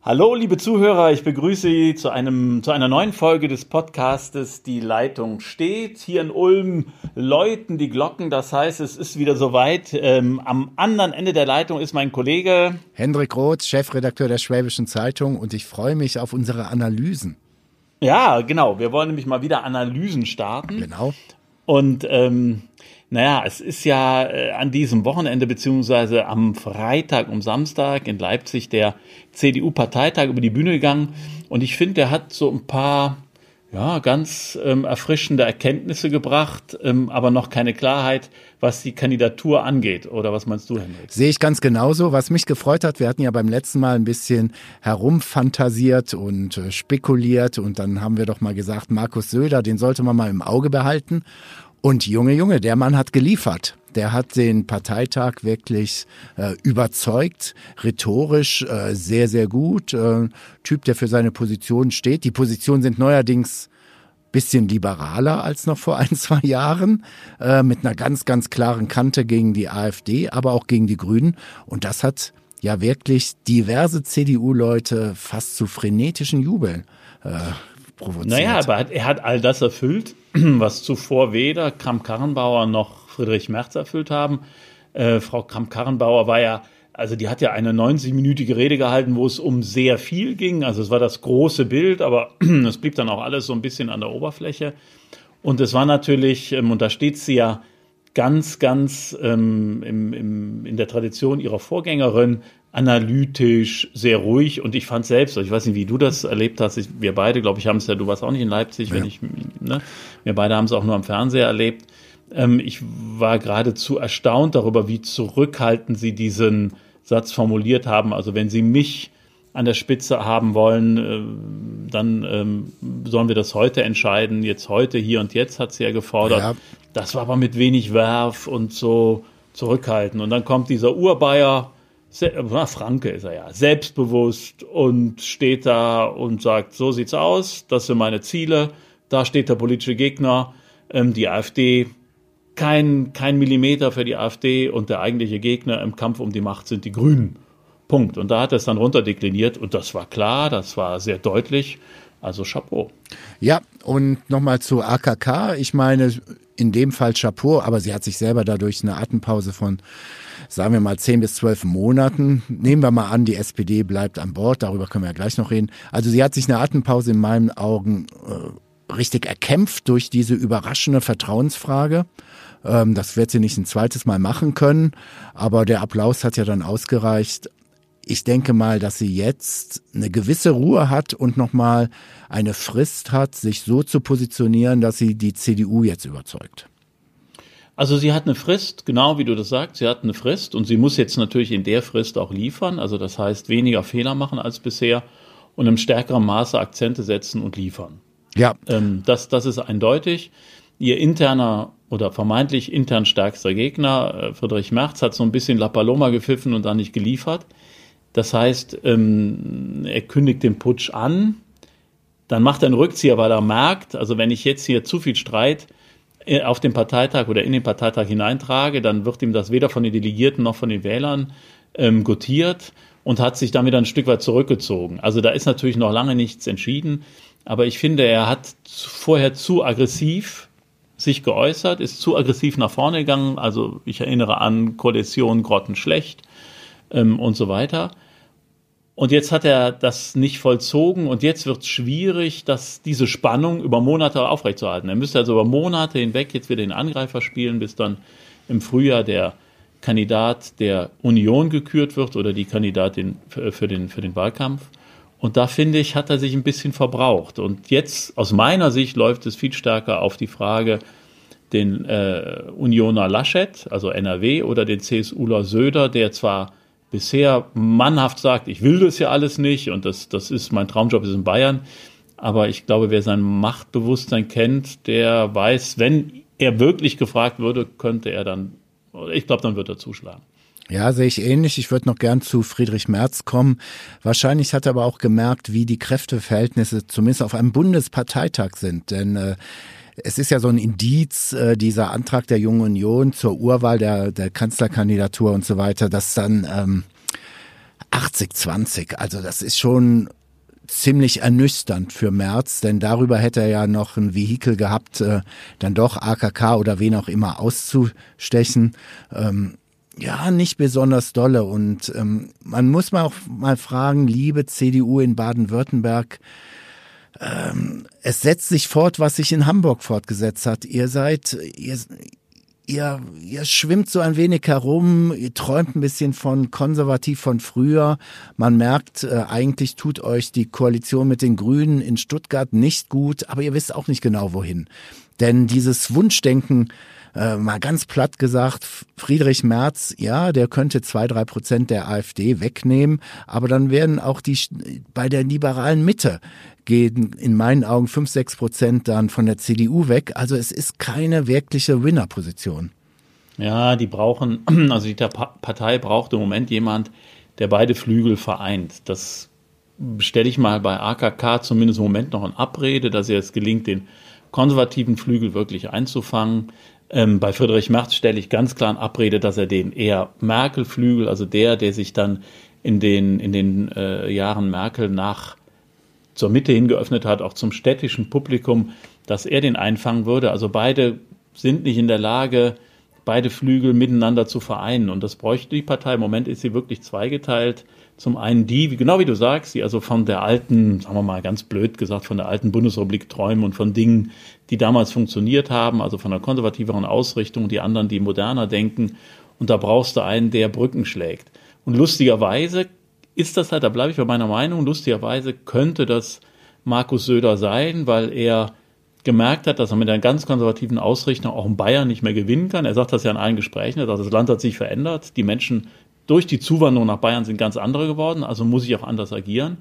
Hallo, liebe Zuhörer, ich begrüße Sie zu, einem, zu einer neuen Folge des Podcastes Die Leitung steht. Hier in Ulm läuten die Glocken, das heißt, es ist wieder soweit. Ähm, am anderen Ende der Leitung ist mein Kollege Hendrik Roth, Chefredakteur der Schwäbischen Zeitung und ich freue mich auf unsere Analysen. Ja, genau, wir wollen nämlich mal wieder Analysen starten. Genau. Und ähm, naja, es ist ja äh, an diesem Wochenende beziehungsweise am Freitag um Samstag in Leipzig der CDU-Parteitag über die Bühne gegangen. Und ich finde, der hat so ein paar ja, ganz ähm, erfrischende Erkenntnisse gebracht, ähm, aber noch keine Klarheit, was die Kandidatur angeht. Oder was meinst du, Henrik? Sehe ich ganz genauso. Was mich gefreut hat, wir hatten ja beim letzten Mal ein bisschen herumfantasiert und äh, spekuliert und dann haben wir doch mal gesagt, Markus Söder, den sollte man mal im Auge behalten. Und Junge, Junge, der Mann hat geliefert. Der hat den Parteitag wirklich äh, überzeugt, rhetorisch äh, sehr, sehr gut. Äh, typ, der für seine Position steht. Die Positionen sind neuerdings bisschen liberaler als noch vor ein, zwei Jahren, äh, mit einer ganz, ganz klaren Kante gegen die AfD, aber auch gegen die Grünen. Und das hat ja wirklich diverse CDU-Leute fast zu frenetischen Jubeln äh, provoziert. Naja, aber er hat all das erfüllt, was zuvor weder Kramp-Karrenbauer noch Friedrich Merz erfüllt haben. Äh, Frau Kramp-Karrenbauer war ja, also die hat ja eine 90-minütige Rede gehalten, wo es um sehr viel ging. Also es war das große Bild, aber es blieb dann auch alles so ein bisschen an der Oberfläche. Und es war natürlich, ähm, und da steht sie ja ganz, ganz ähm, im, im, in der Tradition ihrer Vorgängerin, analytisch, sehr ruhig und ich fand selbst, ich weiß nicht, wie du das erlebt hast, ich, wir beide, glaube ich, haben es ja, du warst auch nicht in Leipzig, ja. wenn ich, ne, wir beide haben es auch nur am Fernseher erlebt. Ähm, ich war geradezu erstaunt darüber, wie zurückhaltend sie diesen Satz formuliert haben. Also wenn sie mich an der Spitze haben wollen, äh, dann ähm, sollen wir das heute entscheiden. Jetzt heute, hier und jetzt hat sie ja gefordert. Ja. Das war aber mit wenig Werf und so zurückhaltend. Und dann kommt dieser Urbayer, Franke ist er ja, selbstbewusst und steht da und sagt, so sieht's aus, das sind meine Ziele, da steht der politische Gegner, ähm, die AfD, kein, kein Millimeter für die AfD und der eigentliche Gegner im Kampf um die Macht sind die Grünen. Punkt. Und da hat er es dann runterdekliniert und das war klar, das war sehr deutlich. Also Chapeau. Ja, und nochmal zu AKK. Ich meine, in dem Fall Chapeau, aber sie hat sich selber dadurch eine Atempause von sagen wir mal, zehn bis zwölf Monaten. Nehmen wir mal an, die SPD bleibt an Bord, darüber können wir ja gleich noch reden. Also sie hat sich eine Atempause in meinen Augen äh, richtig erkämpft durch diese überraschende Vertrauensfrage. Ähm, das wird sie nicht ein zweites Mal machen können, aber der Applaus hat ja dann ausgereicht. Ich denke mal, dass sie jetzt eine gewisse Ruhe hat und nochmal eine Frist hat, sich so zu positionieren, dass sie die CDU jetzt überzeugt. Also sie hat eine Frist, genau wie du das sagst, sie hat eine Frist und sie muss jetzt natürlich in der Frist auch liefern, also das heißt weniger Fehler machen als bisher und im stärkeren Maße Akzente setzen und liefern. Ja. Ähm, das, das ist eindeutig. Ihr interner oder vermeintlich intern stärkster Gegner, äh, Friedrich Merz, hat so ein bisschen La Paloma gepfiffen und dann nicht geliefert. Das heißt, ähm, er kündigt den Putsch an, dann macht er einen Rückzieher, weil er merkt, also wenn ich jetzt hier zu viel Streit auf den Parteitag oder in den Parteitag hineintrage, dann wird ihm das weder von den Delegierten noch von den Wählern ähm, gotiert und hat sich wieder ein Stück weit zurückgezogen. Also da ist natürlich noch lange nichts entschieden, aber ich finde, er hat vorher zu aggressiv sich geäußert, ist zu aggressiv nach vorne gegangen. Also ich erinnere an Koalition grottenschlecht ähm, und so weiter. Und jetzt hat er das nicht vollzogen und jetzt wird es schwierig, dass diese Spannung über Monate aufrechtzuerhalten. Er müsste also über Monate hinweg jetzt wieder den Angreifer spielen, bis dann im Frühjahr der Kandidat der Union gekürt wird oder die Kandidatin für den, für den Wahlkampf. Und da finde ich, hat er sich ein bisschen verbraucht. Und jetzt, aus meiner Sicht, läuft es viel stärker auf die Frage, den äh, Unioner Laschet, also NRW, oder den CSUler Söder, der zwar bisher mannhaft sagt, ich will das ja alles nicht und das, das ist, mein Traumjob ist in Bayern. Aber ich glaube, wer sein Machtbewusstsein kennt, der weiß, wenn er wirklich gefragt würde, könnte er dann, ich glaube, dann wird er zuschlagen. Ja, sehe ich ähnlich. Ich würde noch gern zu Friedrich Merz kommen. Wahrscheinlich hat er aber auch gemerkt, wie die Kräfteverhältnisse zumindest auf einem Bundesparteitag sind. Denn äh, es ist ja so ein Indiz, äh, dieser Antrag der Jungen Union zur Urwahl der, der Kanzlerkandidatur und so weiter, dass dann ähm, 80-20. Also das ist schon ziemlich ernüchternd für Merz, denn darüber hätte er ja noch ein Vehikel gehabt, äh, dann doch AKK oder wen auch immer auszustechen. Ähm, ja, nicht besonders dolle. Und ähm, man muss mal auch mal fragen, liebe CDU in Baden-Württemberg, ähm, es setzt sich fort, was sich in Hamburg fortgesetzt hat. Ihr seid, ihr, ihr, ihr schwimmt so ein wenig herum, ihr träumt ein bisschen von konservativ von früher. Man merkt, äh, eigentlich tut euch die Koalition mit den Grünen in Stuttgart nicht gut, aber ihr wisst auch nicht genau wohin. Denn dieses Wunschdenken, äh, mal ganz platt gesagt, Friedrich Merz, ja, der könnte zwei, drei Prozent der AfD wegnehmen, aber dann werden auch die bei der liberalen Mitte gehen in meinen Augen fünf, sechs Prozent dann von der CDU weg. Also es ist keine wirkliche Winner-Position. Ja, die brauchen, also die Partei braucht im Moment jemand, der beide Flügel vereint. Das stelle ich mal bei AKK zumindest im Moment noch in Abrede, dass es gelingt, den konservativen Flügel wirklich einzufangen. Ähm, bei Friedrich Merz stelle ich ganz klar in Abrede, dass er den eher Merkel-Flügel, also der, der sich dann in den, in den äh, Jahren Merkel nach zur Mitte hin geöffnet hat, auch zum städtischen Publikum, dass er den einfangen würde. Also beide sind nicht in der Lage, beide Flügel miteinander zu vereinen. Und das bräuchte die Partei. Im Moment ist sie wirklich zweigeteilt. Zum einen die, wie, genau wie du sagst, die also von der alten, sagen wir mal ganz blöd gesagt, von der alten Bundesrepublik träumen und von Dingen, die damals funktioniert haben, also von einer konservativeren Ausrichtung, die anderen, die moderner denken. Und da brauchst du einen, der Brücken schlägt. Und lustigerweise ist das halt, da bleibe ich bei meiner Meinung, lustigerweise könnte das Markus Söder sein, weil er gemerkt hat, dass er mit einer ganz konservativen Ausrichtung auch in Bayern nicht mehr gewinnen kann. Er sagt das ja in allen Gesprächen, sagt, das Land hat sich verändert, die Menschen durch die Zuwanderung nach Bayern sind ganz andere geworden, also muss ich auch anders agieren.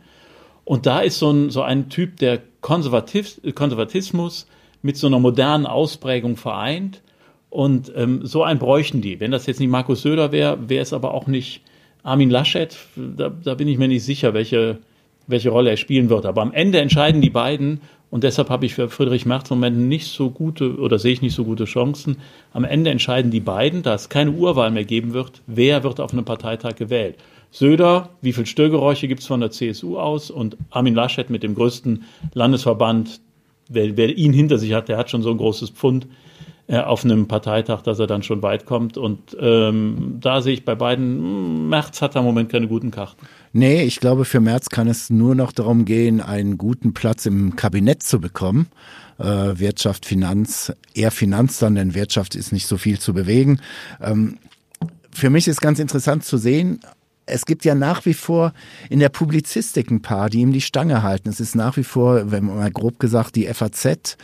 Und da ist so ein, so ein Typ, der Konservativ, Konservatismus mit so einer modernen Ausprägung vereint. Und ähm, so einen bräuchten die. Wenn das jetzt nicht Markus Söder wäre, wäre es aber auch nicht Armin Laschet. Da, da bin ich mir nicht sicher, welche, welche Rolle er spielen wird. Aber am Ende entscheiden die beiden. Und deshalb habe ich für Friedrich Merz im Moment nicht so gute oder sehe ich nicht so gute Chancen. Am Ende entscheiden die beiden, da es keine Urwahl mehr geben wird, wer wird auf einem Parteitag gewählt. Söder, wie viel Störgeräusche gibt es von der CSU aus? Und Armin Laschet mit dem größten Landesverband, wer, wer ihn hinter sich hat, der hat schon so ein großes Pfund äh, auf einem Parteitag, dass er dann schon weit kommt. Und ähm, da sehe ich bei beiden, hm, Merz hat da im Moment keine guten Karten. Nee, ich glaube, für Merz kann es nur noch darum gehen, einen guten Platz im Kabinett zu bekommen. Äh, Wirtschaft, Finanz, eher Finanz dann, denn Wirtschaft ist nicht so viel zu bewegen. Ähm, für mich ist ganz interessant zu sehen, es gibt ja nach wie vor in der Publizistik ein paar, die ihm die Stange halten. Es ist nach wie vor, wenn man mal grob gesagt, die FAZ.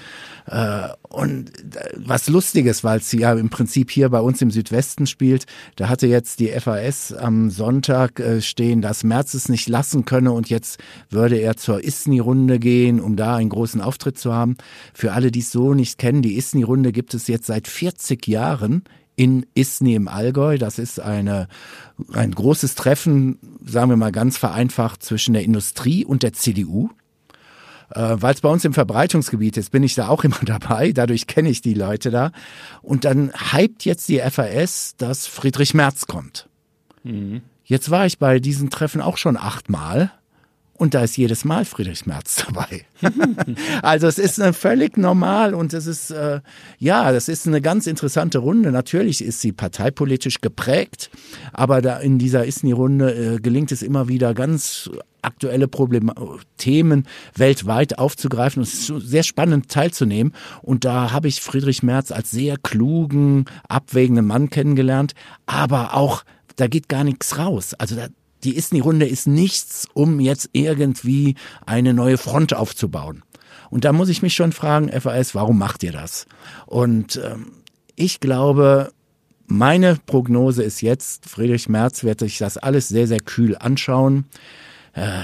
Äh, und äh, was Lustiges, weil es ja im Prinzip hier bei uns im Südwesten spielt. Da hatte jetzt die FAS am Sonntag äh, stehen, dass Merz es nicht lassen könne und jetzt würde er zur ISNI-Runde gehen, um da einen großen Auftritt zu haben. Für alle, die es so nicht kennen, die ISNI-Runde gibt es jetzt seit 40 Jahren in Isny im Allgäu. Das ist eine, ein großes Treffen, sagen wir mal ganz vereinfacht, zwischen der Industrie und der CDU. Äh, Weil es bei uns im Verbreitungsgebiet ist, bin ich da auch immer dabei. Dadurch kenne ich die Leute da. Und dann hypt jetzt die FAS, dass Friedrich Merz kommt. Mhm. Jetzt war ich bei diesen Treffen auch schon achtmal. Und da ist jedes Mal Friedrich Merz dabei. also es ist äh, völlig normal und es ist, äh, ja, das ist eine ganz interessante Runde. Natürlich ist sie parteipolitisch geprägt, aber da in dieser ISNI-Runde äh, gelingt es immer wieder ganz aktuelle Probleme, Themen weltweit aufzugreifen. Und es ist sehr spannend teilzunehmen. Und da habe ich Friedrich Merz als sehr klugen, abwägenden Mann kennengelernt, aber auch da geht gar nichts raus. Also da, die Isni-Runde ist nichts, um jetzt irgendwie eine neue Front aufzubauen. Und da muss ich mich schon fragen, FAS, warum macht ihr das? Und ähm, ich glaube, meine Prognose ist jetzt, Friedrich Merz wird sich das alles sehr, sehr kühl anschauen. Äh,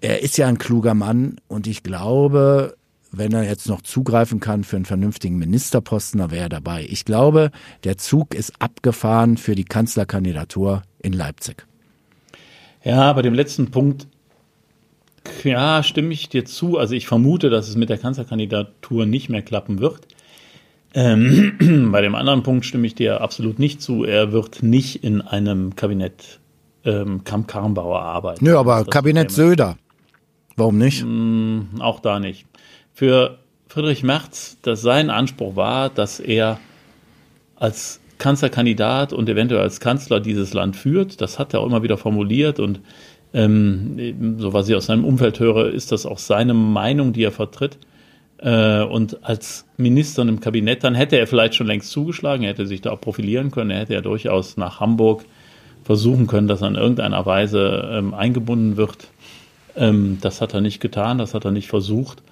er ist ja ein kluger Mann und ich glaube, wenn er jetzt noch zugreifen kann für einen vernünftigen Ministerposten, dann wäre er dabei. Ich glaube, der Zug ist abgefahren für die Kanzlerkandidatur in Leipzig. Ja, bei dem letzten Punkt, ja, stimme ich dir zu. Also ich vermute, dass es mit der Kanzlerkandidatur nicht mehr klappen wird. Ähm, bei dem anderen Punkt stimme ich dir absolut nicht zu. Er wird nicht in einem Kabinett ähm, Kamp-Karrenbauer arbeiten. Nö, aber Kabinett Söder. Warum nicht? Mm, auch da nicht. Für Friedrich Merz, dass sein Anspruch war, dass er als Kanzlerkandidat und eventuell als Kanzler dieses Land führt. Das hat er auch immer wieder formuliert und ähm, so was ich aus seinem Umfeld höre, ist das auch seine Meinung, die er vertritt. Äh, und als Minister im Kabinett, dann hätte er vielleicht schon längst zugeschlagen, er hätte sich da auch profilieren können, er hätte ja durchaus nach Hamburg versuchen können, dass er in irgendeiner Weise ähm, eingebunden wird. Ähm, das hat er nicht getan, das hat er nicht versucht.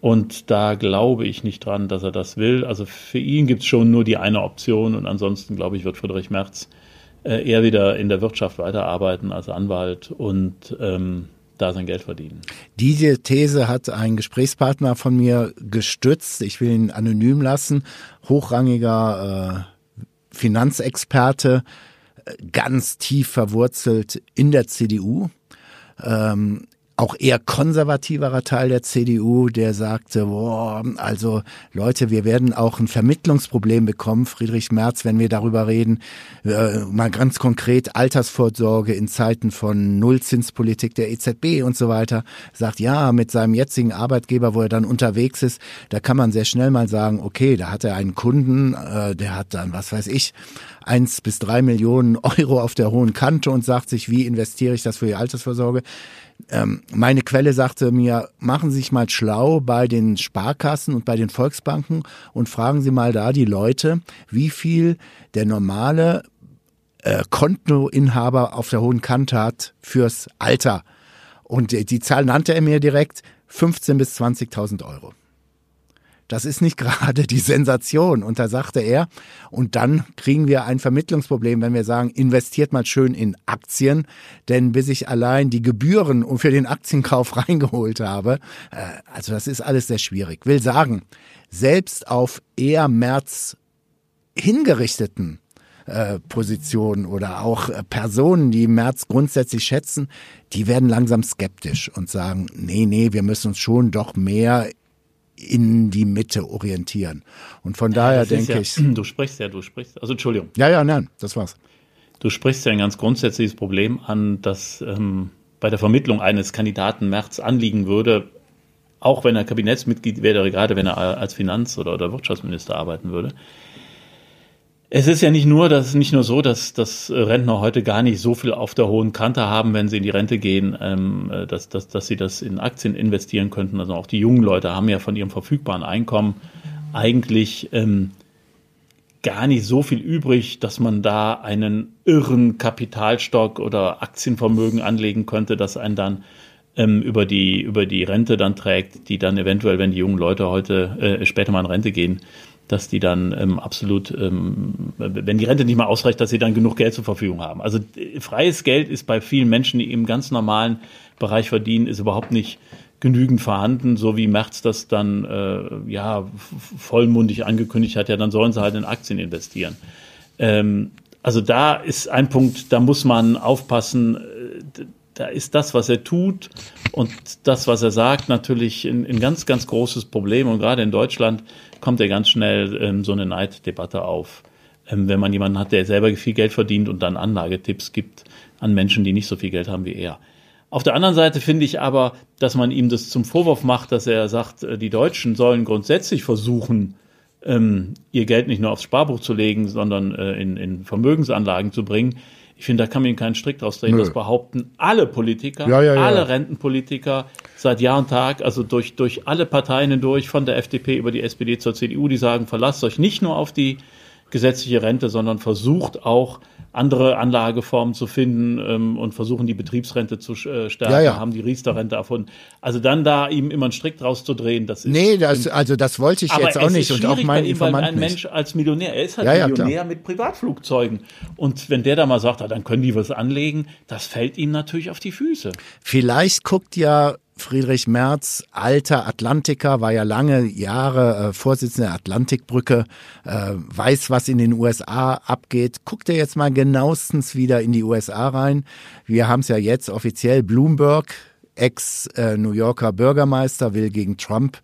Und da glaube ich nicht dran, dass er das will. Also für ihn gibt es schon nur die eine Option und ansonsten, glaube ich, wird Friedrich Merz äh, eher wieder in der Wirtschaft weiterarbeiten als Anwalt und ähm, da sein Geld verdienen. Diese These hat ein Gesprächspartner von mir gestützt. Ich will ihn anonym lassen. Hochrangiger äh, Finanzexperte, äh, ganz tief verwurzelt in der CDU. Ähm, auch eher konservativerer Teil der CDU, der sagte, boah, also Leute, wir werden auch ein Vermittlungsproblem bekommen, Friedrich Merz, wenn wir darüber reden, äh, mal ganz konkret Altersvorsorge in Zeiten von Nullzinspolitik der EZB und so weiter, sagt, ja, mit seinem jetzigen Arbeitgeber, wo er dann unterwegs ist, da kann man sehr schnell mal sagen, okay, da hat er einen Kunden, äh, der hat dann, was weiß ich, eins bis drei Millionen Euro auf der hohen Kante und sagt sich, wie investiere ich das für die Altersvorsorge? Ähm, meine Quelle sagte mir, machen Sie sich mal schlau bei den Sparkassen und bei den Volksbanken und fragen Sie mal da die Leute, wie viel der normale äh, Kontoinhaber auf der hohen Kante hat fürs Alter. Und die Zahl nannte er mir direkt 15 bis 20.000 Euro. Das ist nicht gerade die Sensation. Und da sagte er, und dann kriegen wir ein Vermittlungsproblem, wenn wir sagen, investiert mal schön in Aktien, denn bis ich allein die Gebühren für den Aktienkauf reingeholt habe, äh, also das ist alles sehr schwierig. Will sagen, selbst auf eher März hingerichteten äh, Positionen oder auch äh, Personen, die März grundsätzlich schätzen, die werden langsam skeptisch und sagen, nee, nee, wir müssen uns schon doch mehr in die Mitte orientieren. Und von daher denke ja, ich. Du sprichst ja, du sprichst. Also Entschuldigung. Ja, ja, nein, das war's. Du sprichst ja ein ganz grundsätzliches Problem an, das ähm, bei der Vermittlung eines Kandidaten März anliegen würde, auch wenn er Kabinettsmitglied wäre, gerade wenn er als Finanz- oder, oder Wirtschaftsminister arbeiten würde. Es ist ja nicht nur, dass nicht nur so, dass, dass Rentner heute gar nicht so viel auf der hohen Kante haben, wenn sie in die Rente gehen, ähm, dass, dass, dass sie das in Aktien investieren könnten. Also auch die jungen Leute haben ja von ihrem verfügbaren Einkommen eigentlich ähm, gar nicht so viel übrig, dass man da einen irren Kapitalstock oder Aktienvermögen anlegen könnte, das einen dann ähm, über die über die Rente dann trägt, die dann eventuell, wenn die jungen Leute heute äh, später mal in Rente gehen, dass die dann ähm, absolut, ähm, wenn die Rente nicht mal ausreicht, dass sie dann genug Geld zur Verfügung haben. Also freies Geld ist bei vielen Menschen, die im ganz normalen Bereich verdienen, ist überhaupt nicht genügend vorhanden, so wie Merz das dann äh, ja vollmundig angekündigt hat, ja, dann sollen sie halt in Aktien investieren. Ähm, also da ist ein Punkt, da muss man aufpassen, äh, da ist das, was er tut und das, was er sagt, natürlich ein, ein ganz, ganz großes Problem. Und gerade in Deutschland kommt ja ganz schnell ähm, so eine Neiddebatte auf. Ähm, wenn man jemanden hat, der selber viel Geld verdient und dann Anlagetipps gibt an Menschen, die nicht so viel Geld haben wie er. Auf der anderen Seite finde ich aber, dass man ihm das zum Vorwurf macht, dass er sagt, äh, die Deutschen sollen grundsätzlich versuchen, ähm, ihr Geld nicht nur aufs Sparbuch zu legen, sondern äh, in, in Vermögensanlagen zu bringen. Ich finde, da kann man ihm keinen Strick draus drehen. Nö. Das behaupten alle Politiker, ja, ja, ja. alle Rentenpolitiker seit Jahr und Tag, also durch, durch alle Parteien hindurch, von der FDP über die SPD zur CDU, die sagen, verlasst euch nicht nur auf die gesetzliche Rente, sondern versucht auch andere Anlageformen zu finden ähm, und versuchen die Betriebsrente zu äh, stärken, ja, ja. haben die Riester-Rente erfunden. Also dann da ihm immer einen Strick draus zu drehen, das ist. Nee, das, also das wollte ich jetzt auch nicht und auch mein ihm, Informant ein Mensch als Millionär, er ist halt ja, Millionär mit Privatflugzeugen. Und wenn der da mal sagt, ah, dann können die was anlegen, das fällt ihm natürlich auf die Füße. Vielleicht guckt ja Friedrich Merz, alter Atlantiker, war ja lange Jahre äh, Vorsitzender der Atlantikbrücke, äh, weiß, was in den USA abgeht. Guckt er jetzt mal genauestens wieder in die USA rein. Wir haben es ja jetzt offiziell Bloomberg Ex-New Yorker Bürgermeister, will gegen Trump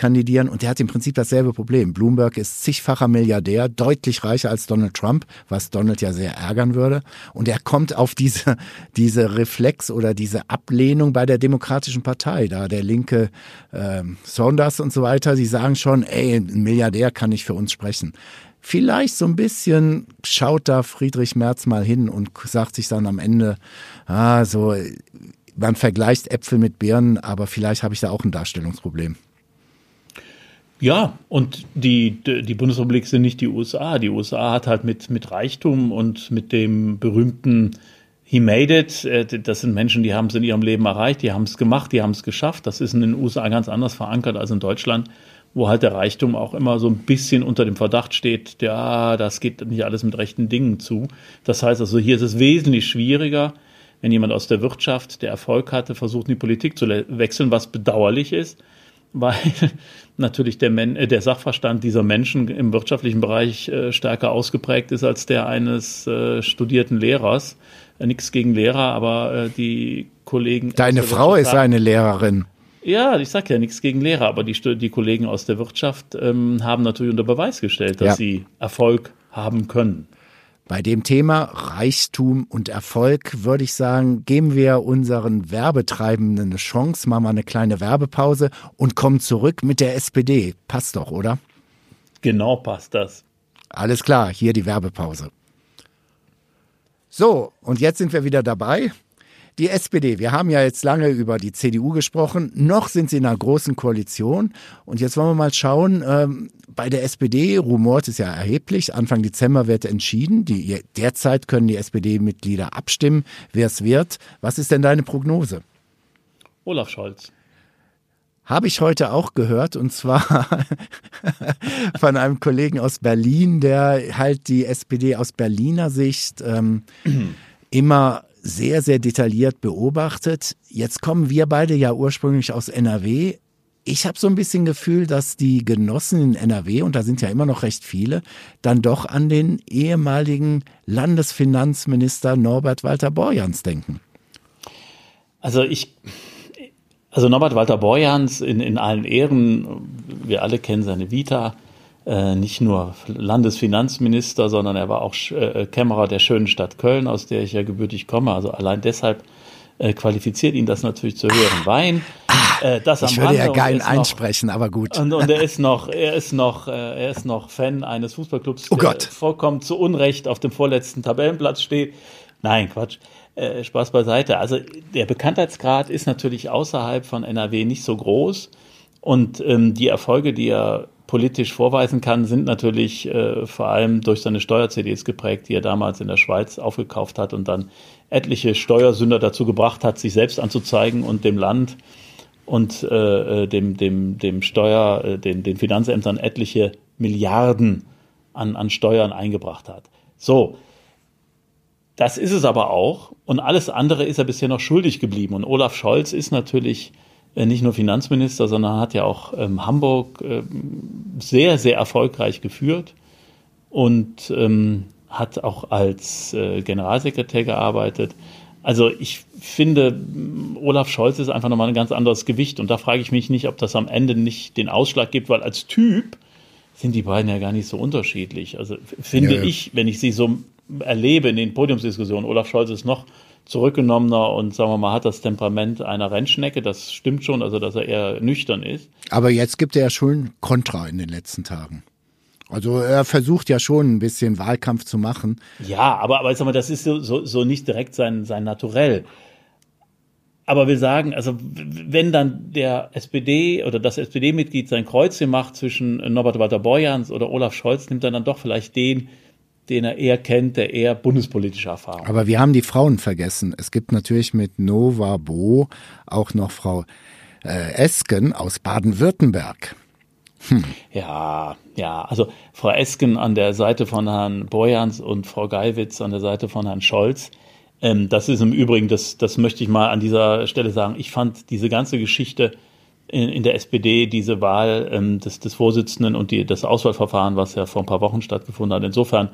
kandidieren und der hat im Prinzip dasselbe Problem. Bloomberg ist zigfacher Milliardär, deutlich reicher als Donald Trump, was Donald ja sehr ärgern würde. Und er kommt auf diese, diese Reflex oder diese Ablehnung bei der Demokratischen Partei. Da der linke äh, Saunders und so weiter, die sagen schon, ey, ein Milliardär kann nicht für uns sprechen. Vielleicht so ein bisschen schaut da Friedrich Merz mal hin und sagt sich dann am Ende, ah, so, man vergleicht Äpfel mit Birnen, aber vielleicht habe ich da auch ein Darstellungsproblem. Ja, und die, die Bundesrepublik sind nicht die USA. Die USA hat halt mit, mit Reichtum und mit dem berühmten He made it. Äh, das sind Menschen, die haben es in ihrem Leben erreicht, die haben es gemacht, die haben es geschafft. Das ist in den USA ganz anders verankert als in Deutschland, wo halt der Reichtum auch immer so ein bisschen unter dem Verdacht steht, ja, das geht nicht alles mit rechten Dingen zu. Das heißt also, hier ist es wesentlich schwieriger, wenn jemand aus der Wirtschaft, der Erfolg hatte, versucht, in die Politik zu wechseln, was bedauerlich ist weil natürlich der, Men äh, der Sachverstand dieser Menschen im wirtschaftlichen Bereich äh, stärker ausgeprägt ist als der eines äh, studierten Lehrers. Äh, Nichts gegen Lehrer, aber äh, die Kollegen. Deine Frau ist eine Lehrerin. Ja, ich sage ja nichts gegen Lehrer, aber die, die Kollegen aus der Wirtschaft ähm, haben natürlich unter Beweis gestellt, dass ja. sie Erfolg haben können. Bei dem Thema Reichtum und Erfolg würde ich sagen, geben wir unseren Werbetreibenden eine Chance, machen wir eine kleine Werbepause und kommen zurück mit der SPD. Passt doch, oder? Genau passt das. Alles klar, hier die Werbepause. So, und jetzt sind wir wieder dabei. Die SPD, wir haben ja jetzt lange über die CDU gesprochen, noch sind sie in einer großen Koalition und jetzt wollen wir mal schauen, ähm, bei der SPD rumort es ja erheblich, Anfang Dezember wird entschieden, die, derzeit können die SPD-Mitglieder abstimmen, wer es wird. Was ist denn deine Prognose? Olaf Scholz. Habe ich heute auch gehört und zwar von einem Kollegen aus Berlin, der halt die SPD aus Berliner Sicht ähm, immer sehr, sehr detailliert beobachtet. Jetzt kommen wir beide ja ursprünglich aus NRW. Ich habe so ein bisschen Gefühl, dass die Genossen in NRW, und da sind ja immer noch recht viele, dann doch an den ehemaligen Landesfinanzminister Norbert Walter Borjans denken. Also ich, also Norbert Walter Borjans in, in allen Ehren, wir alle kennen seine Vita, äh, nicht nur Landesfinanzminister, sondern er war auch äh, Kämmerer der schönen Stadt Köln, aus der ich ja gebürtig komme. Also allein deshalb äh, qualifiziert ihn das natürlich zu höheren Wein. Äh, das ich würde ja geil einsprechen, noch, aber gut. Und, und er ist noch, er ist noch, äh, er ist noch Fan eines Fußballclubs, oh Gott. der vollkommen zu Unrecht auf dem vorletzten Tabellenplatz steht. Nein, Quatsch. Äh, Spaß beiseite. Also der Bekanntheitsgrad ist natürlich außerhalb von NRW nicht so groß. Und ähm, die Erfolge, die er politisch vorweisen kann, sind natürlich äh, vor allem durch seine Steuer-CDs geprägt, die er damals in der Schweiz aufgekauft hat und dann etliche Steuersünder dazu gebracht hat, sich selbst anzuzeigen und dem Land und äh, äh dem, dem, dem Steuer, äh, den, den Finanzämtern etliche Milliarden an, an Steuern eingebracht hat. So, das ist es aber auch. Und alles andere ist er bisher noch schuldig geblieben. Und Olaf Scholz ist natürlich nicht nur Finanzminister, sondern hat ja auch ähm, Hamburg äh, sehr, sehr erfolgreich geführt und ähm, hat auch als äh, Generalsekretär gearbeitet. Also ich finde, Olaf Scholz ist einfach nochmal ein ganz anderes Gewicht und da frage ich mich nicht, ob das am Ende nicht den Ausschlag gibt, weil als Typ sind die beiden ja gar nicht so unterschiedlich. Also finde ja. ich, wenn ich sie so erlebe in den Podiumsdiskussionen, Olaf Scholz ist noch zurückgenommener und sagen wir mal, hat das Temperament einer Rennschnecke. Das stimmt schon, also dass er eher nüchtern ist. Aber jetzt gibt er ja schon Kontra in den letzten Tagen. Also er versucht ja schon ein bisschen Wahlkampf zu machen. Ja, aber, aber sag mal, das ist so, so, so nicht direkt sein, sein Naturell. Aber wir sagen, also wenn dann der SPD oder das SPD-Mitglied sein Kreuzchen macht zwischen Norbert Walter Borjans oder Olaf Scholz, nimmt er dann doch vielleicht den, den er eher kennt, der eher bundespolitische Erfahrung. Aber wir haben die Frauen vergessen. Es gibt natürlich mit Nova Bo auch noch Frau äh, Esken aus Baden-Württemberg. Hm. Ja, ja, also Frau Esken an der Seite von Herrn Borjans und Frau Geiwitz an der Seite von Herrn Scholz. Ähm, das ist im Übrigen, das, das möchte ich mal an dieser Stelle sagen. Ich fand diese ganze Geschichte in, in der SPD, diese Wahl ähm, des, des Vorsitzenden und die, das Auswahlverfahren, was ja vor ein paar Wochen stattgefunden hat, insofern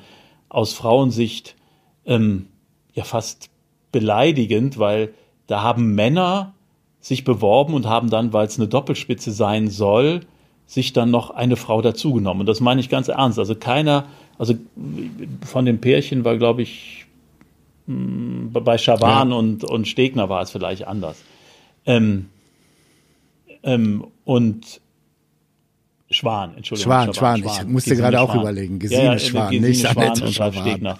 aus Frauensicht ähm, ja fast beleidigend, weil da haben Männer sich beworben und haben dann, weil es eine Doppelspitze sein soll, sich dann noch eine Frau dazugenommen. Und das meine ich ganz ernst. Also keiner, also von dem Pärchen war, glaube ich, hm, bei Schawan ja. und, und Stegner war es vielleicht anders. Ähm, ähm, und Schwan, Entschuldigung. Schwan, Schwan, Schwan. ich musste Gesine gerade auch überlegen. Gesine ja, ja, Schwan, Gesine nicht Schwan Annette Ralf Stegner.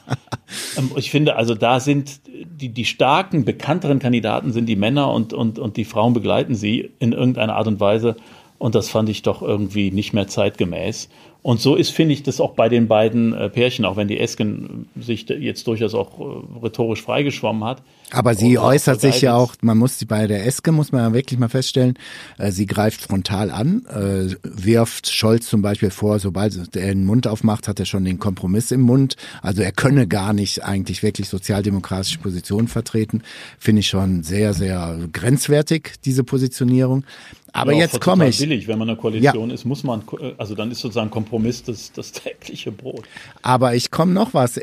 Ähm, ich finde, also da sind die, die starken, bekannteren Kandidaten sind die Männer und, und, und die Frauen begleiten sie in irgendeiner Art und Weise. Und das fand ich doch irgendwie nicht mehr zeitgemäß. Und so ist, finde ich, das auch bei den beiden äh, Pärchen, auch wenn die Esken sich jetzt durchaus auch äh, rhetorisch freigeschwommen hat. Aber sie äußert sich ja auch, man muss sie bei der Eske, muss man ja wirklich mal feststellen, äh, sie greift frontal an, äh, wirft Scholz zum Beispiel vor, sobald er den Mund aufmacht, hat er schon den Kompromiss im Mund. Also er könne gar nicht eigentlich wirklich sozialdemokratische Positionen vertreten. Finde ich schon sehr, sehr grenzwertig, diese Positionierung. Aber ja, jetzt komme ich. billig, wenn man eine Koalition ja. ist, muss man, also dann ist sozusagen Kompromiss das, das tägliche Brot. Aber ich komme noch was.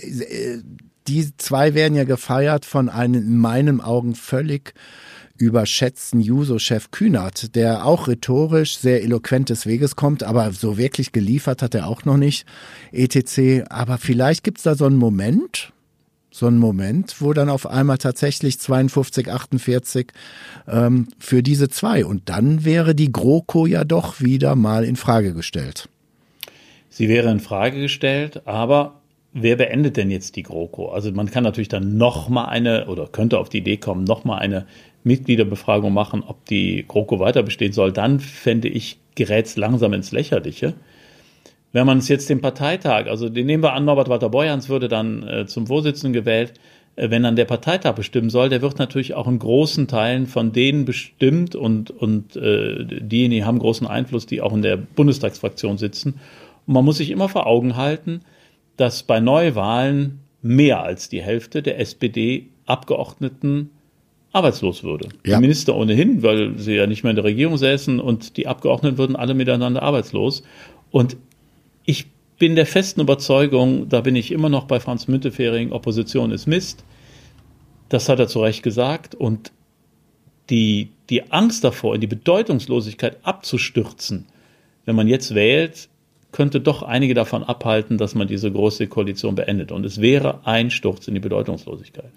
Die zwei werden ja gefeiert von einem in meinen Augen völlig überschätzten Juso-Chef Kühnert, der auch rhetorisch sehr eloquent des Weges kommt, aber so wirklich geliefert hat er auch noch nicht, etc. Aber vielleicht gibt's da so einen Moment, so ein Moment, wo dann auf einmal tatsächlich 52, 48 ähm, für diese zwei. Und dann wäre die GroKo ja doch wieder mal in Frage gestellt. Sie wäre in Frage gestellt, aber wer beendet denn jetzt die GroKo? Also man kann natürlich dann noch mal eine oder könnte auf die Idee kommen, noch mal eine Mitgliederbefragung machen, ob die GroKo weiter bestehen soll. Dann fände ich, gerät es langsam ins Lächerliche wenn man es jetzt den Parteitag, also den nehmen wir an, Norbert Walter-Borjans würde dann äh, zum Vorsitzenden gewählt, äh, wenn dann der Parteitag bestimmen soll, der wird natürlich auch in großen Teilen von denen bestimmt und, und äh, diejenigen haben großen Einfluss, die auch in der Bundestagsfraktion sitzen. Und man muss sich immer vor Augen halten, dass bei Neuwahlen mehr als die Hälfte der SPD-Abgeordneten arbeitslos würde. Ja. Die Minister ohnehin, weil sie ja nicht mehr in der Regierung säßen und die Abgeordneten würden alle miteinander arbeitslos. Und ich bin der festen Überzeugung, da bin ich immer noch bei Franz Müntefering, Opposition ist Mist. Das hat er zu Recht gesagt. Und die, die Angst davor, in die Bedeutungslosigkeit abzustürzen, wenn man jetzt wählt, könnte doch einige davon abhalten, dass man diese große Koalition beendet. Und es wäre ein Sturz in die Bedeutungslosigkeit.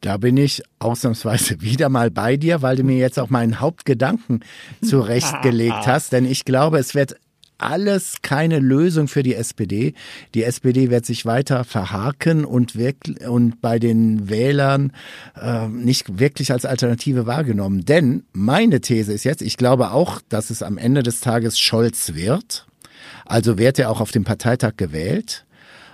Da bin ich ausnahmsweise wieder mal bei dir, weil du mir jetzt auch meinen Hauptgedanken zurechtgelegt hast. Denn ich glaube, es wird alles keine Lösung für die SPD. Die SPD wird sich weiter verhaken und, wirklich, und bei den Wählern äh, nicht wirklich als Alternative wahrgenommen. Denn meine These ist jetzt, ich glaube auch, dass es am Ende des Tages Scholz wird. Also wird er auch auf dem Parteitag gewählt.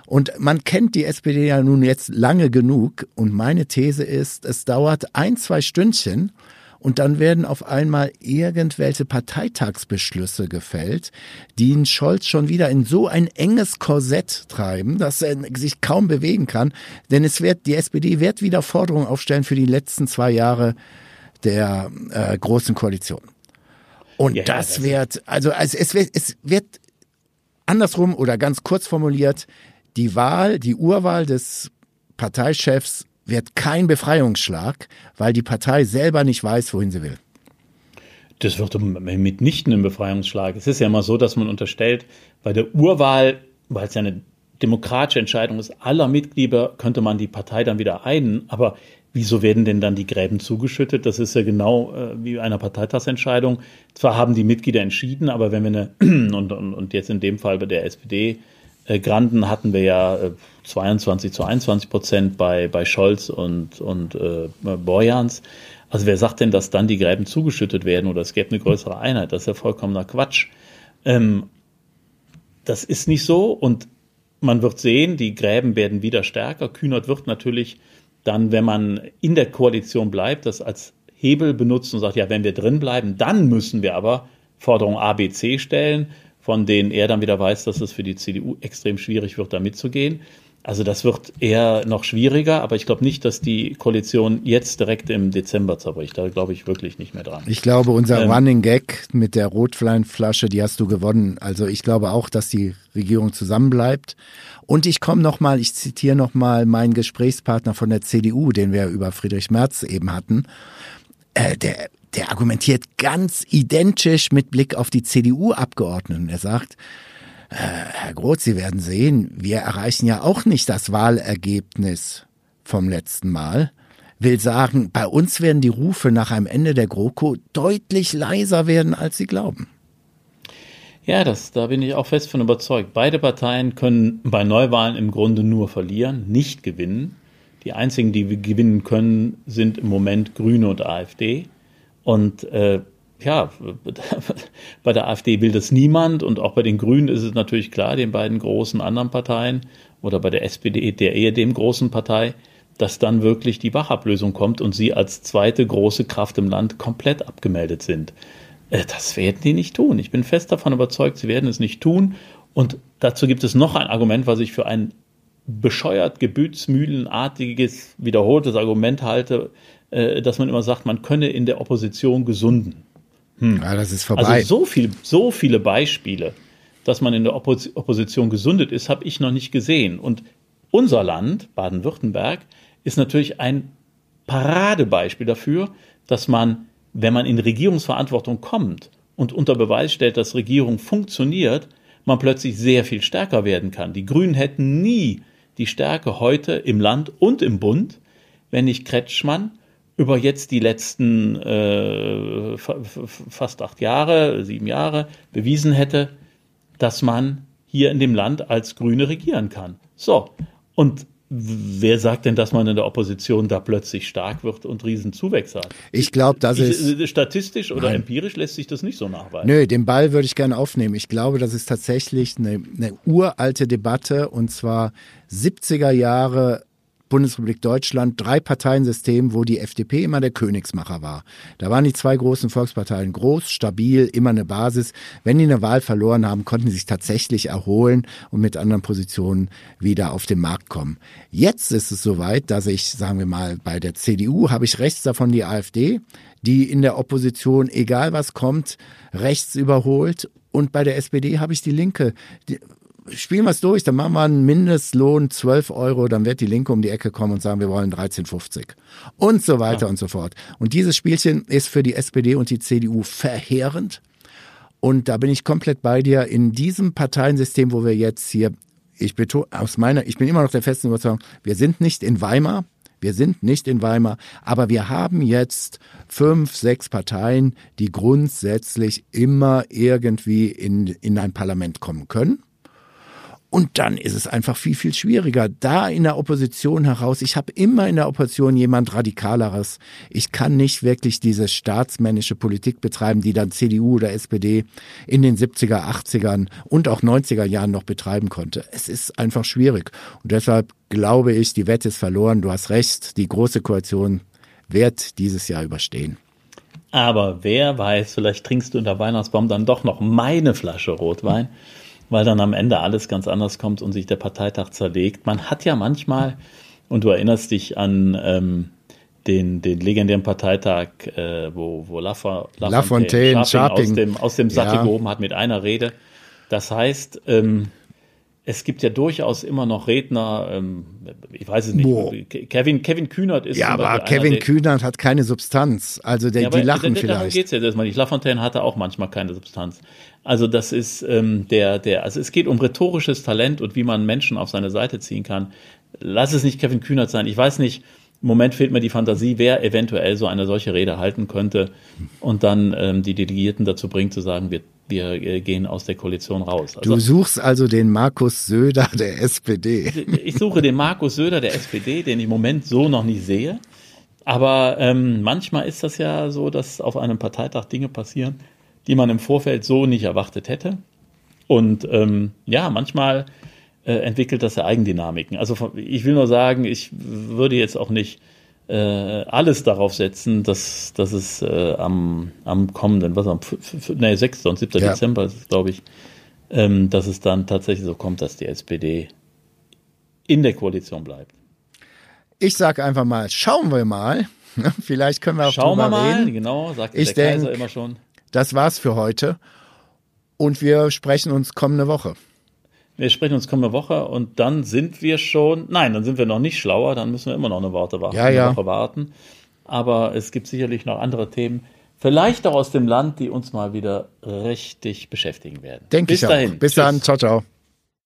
Und man kennt die SPD ja nun jetzt lange genug. Und meine These ist, es dauert ein, zwei Stündchen und dann werden auf einmal irgendwelche Parteitagsbeschlüsse gefällt, die ihn Scholz schon wieder in so ein enges Korsett treiben, dass er sich kaum bewegen kann. Denn es wird, die SPD wird wieder Forderungen aufstellen für die letzten zwei Jahre der äh, großen Koalition. Und ja, das, das wird, also, also es wird, es wird andersrum oder ganz kurz formuliert, die Wahl, die Urwahl des Parteichefs wird kein Befreiungsschlag, weil die Partei selber nicht weiß, wohin sie will. Das wird mitnichten ein Befreiungsschlag. Es ist ja immer so, dass man unterstellt, bei der Urwahl, weil es ja eine demokratische Entscheidung ist, aller Mitglieder könnte man die Partei dann wieder einen. Aber wieso werden denn dann die Gräben zugeschüttet? Das ist ja genau äh, wie einer Parteitagsentscheidung. Zwar haben die Mitglieder entschieden, aber wenn wir eine, und, und, und jetzt in dem Fall bei der SPD, äh, Granden hatten wir ja äh, 22 zu 21 Prozent bei, bei Scholz und, und äh, Borjans. Also wer sagt denn, dass dann die Gräben zugeschüttet werden oder es gäbe eine größere Einheit? Das ist ja vollkommener Quatsch. Ähm, das ist nicht so und man wird sehen, die Gräben werden wieder stärker. Kühnert wird natürlich dann, wenn man in der Koalition bleibt, das als Hebel benutzt und sagt, ja, wenn wir drin bleiben, dann müssen wir aber Forderung A, B, C stellen von denen er dann wieder weiß, dass es für die CDU extrem schwierig wird, da mitzugehen. Also das wird eher noch schwieriger, aber ich glaube nicht, dass die Koalition jetzt direkt im Dezember zerbricht. Da glaube ich wirklich nicht mehr dran. Ich glaube, unser ähm, Running Gag mit der Rotweinflasche, die hast du gewonnen. Also ich glaube auch, dass die Regierung zusammenbleibt. Und ich komme noch mal, ich zitiere noch mal meinen Gesprächspartner von der CDU, den wir über Friedrich Merz eben hatten. Äh, der der argumentiert ganz identisch mit Blick auf die CDU-Abgeordneten. Er sagt, äh, Herr Groth, Sie werden sehen, wir erreichen ja auch nicht das Wahlergebnis vom letzten Mal. Will sagen, bei uns werden die Rufe nach einem Ende der GroKo deutlich leiser werden, als Sie glauben. Ja, das, da bin ich auch fest von überzeugt. Beide Parteien können bei Neuwahlen im Grunde nur verlieren, nicht gewinnen. Die einzigen, die gewinnen können, sind im Moment Grüne und AfD. Und äh, ja, bei der AfD will das niemand und auch bei den Grünen ist es natürlich klar, den beiden großen anderen Parteien oder bei der SPD, der eher dem großen Partei, dass dann wirklich die Wachablösung kommt und sie als zweite große Kraft im Land komplett abgemeldet sind. Äh, das werden die nicht tun. Ich bin fest davon überzeugt, sie werden es nicht tun. Und dazu gibt es noch ein Argument, was ich für ein bescheuert, gebütsmühlenartiges, wiederholtes Argument halte, äh, dass man immer sagt, man könne in der Opposition gesunden. Hm. Ja, das ist vorbei. Also so, viel, so viele Beispiele, dass man in der Opposition gesundet ist, habe ich noch nicht gesehen. Und unser Land, Baden-Württemberg, ist natürlich ein Paradebeispiel dafür, dass man, wenn man in Regierungsverantwortung kommt und unter Beweis stellt, dass Regierung funktioniert, man plötzlich sehr viel stärker werden kann. Die Grünen hätten nie die Stärke heute im Land und im Bund, wenn nicht Kretschmann über jetzt die letzten äh, fast acht Jahre, sieben Jahre bewiesen hätte, dass man hier in dem Land als Grüne regieren kann. So, und wer sagt denn, dass man in der Opposition da plötzlich stark wird und Riesenzuwächse hat? Ich glaube, das ist. Äh, statistisch oder Nein. empirisch lässt sich das nicht so nachweisen. Nö, den Ball würde ich gerne aufnehmen. Ich glaube, das ist tatsächlich eine, eine uralte Debatte und zwar 70er Jahre Bundesrepublik Deutschland drei Parteiensystem, wo die FDP immer der Königsmacher war. Da waren die zwei großen Volksparteien groß, stabil, immer eine Basis. Wenn die eine Wahl verloren haben, konnten sie sich tatsächlich erholen und mit anderen Positionen wieder auf den Markt kommen. Jetzt ist es soweit, dass ich, sagen wir mal, bei der CDU habe ich rechts davon die AfD, die in der Opposition, egal was kommt, rechts überholt und bei der SPD habe ich die Linke, die, spielen wir es durch, dann machen wir einen Mindestlohn 12 Euro, dann wird die Linke um die Ecke kommen und sagen, wir wollen 13,50 und so weiter ja. und so fort. Und dieses Spielchen ist für die SPD und die CDU verheerend. Und da bin ich komplett bei dir. In diesem Parteiensystem, wo wir jetzt hier, ich betone, aus meiner, ich bin immer noch der festen Überzeugung, wir sind nicht in Weimar, wir sind nicht in Weimar, aber wir haben jetzt fünf, sechs Parteien, die grundsätzlich immer irgendwie in, in ein Parlament kommen können. Und dann ist es einfach viel, viel schwieriger. Da in der Opposition heraus, ich habe immer in der Opposition jemand Radikaleres. Ich kann nicht wirklich diese staatsmännische Politik betreiben, die dann CDU oder SPD in den 70er, 80ern und auch 90er Jahren noch betreiben konnte. Es ist einfach schwierig. Und deshalb glaube ich, die Wette ist verloren. Du hast recht, die große Koalition wird dieses Jahr überstehen. Aber wer weiß, vielleicht trinkst du in der Weihnachtsbaum dann doch noch meine Flasche Rotwein weil dann am Ende alles ganz anders kommt und sich der Parteitag zerlegt. Man hat ja manchmal, und du erinnerst dich an ähm, den, den legendären Parteitag, äh, wo, wo Lafontaine, Lafontaine Scharping aus dem, aus dem Sattel ja. gehoben hat mit einer Rede. Das heißt, ähm, es gibt ja durchaus immer noch Redner, ähm, ich weiß es nicht, Boah. Kevin, Kevin Kühnert ist. Ja, aber Kevin Kühnert hat keine Substanz. Also der, ja, die lachen vielleicht. Darum geht's ja erstmal nicht. Lafontaine hatte auch manchmal keine Substanz. Also das ist ähm, der, der, also es geht um rhetorisches Talent und wie man Menschen auf seine Seite ziehen kann. Lass es nicht Kevin Kühnert sein. Ich weiß nicht, im Moment fehlt mir die Fantasie, wer eventuell so eine solche Rede halten könnte und dann ähm, die Delegierten dazu bringt zu sagen, wir wir äh, gehen aus der Koalition raus. Also, du suchst also den Markus Söder der SPD. Ich suche den Markus Söder der SPD, den ich im Moment so noch nicht sehe. Aber ähm, manchmal ist das ja so, dass auf einem Parteitag Dinge passieren, die man im Vorfeld so nicht erwartet hätte. Und ähm, ja, manchmal äh, entwickelt das ja Eigendynamiken. Also ich will nur sagen, ich würde jetzt auch nicht äh, alles darauf setzen, dass, dass es äh, am, am kommenden, was am nee, 6. und 7. Ja. Dezember ist glaube ich, ähm, dass es dann tatsächlich so kommt, dass die SPD in der Koalition bleibt. Ich sage einfach mal, schauen wir mal. Vielleicht können wir auch Schauen wir mal, reden. genau, sagt ich der denk, Kaiser immer schon. Das war's für heute. Und wir sprechen uns kommende Woche. Wir sprechen uns kommende Woche und dann sind wir schon, nein, dann sind wir noch nicht schlauer, dann müssen wir immer noch eine Woche warten. Ja, ja. Woche warten. Aber es gibt sicherlich noch andere Themen, vielleicht auch aus dem Land, die uns mal wieder richtig beschäftigen werden. Denke ich dahin. Auch. Bis Tschüss. dann. Ciao, ciao.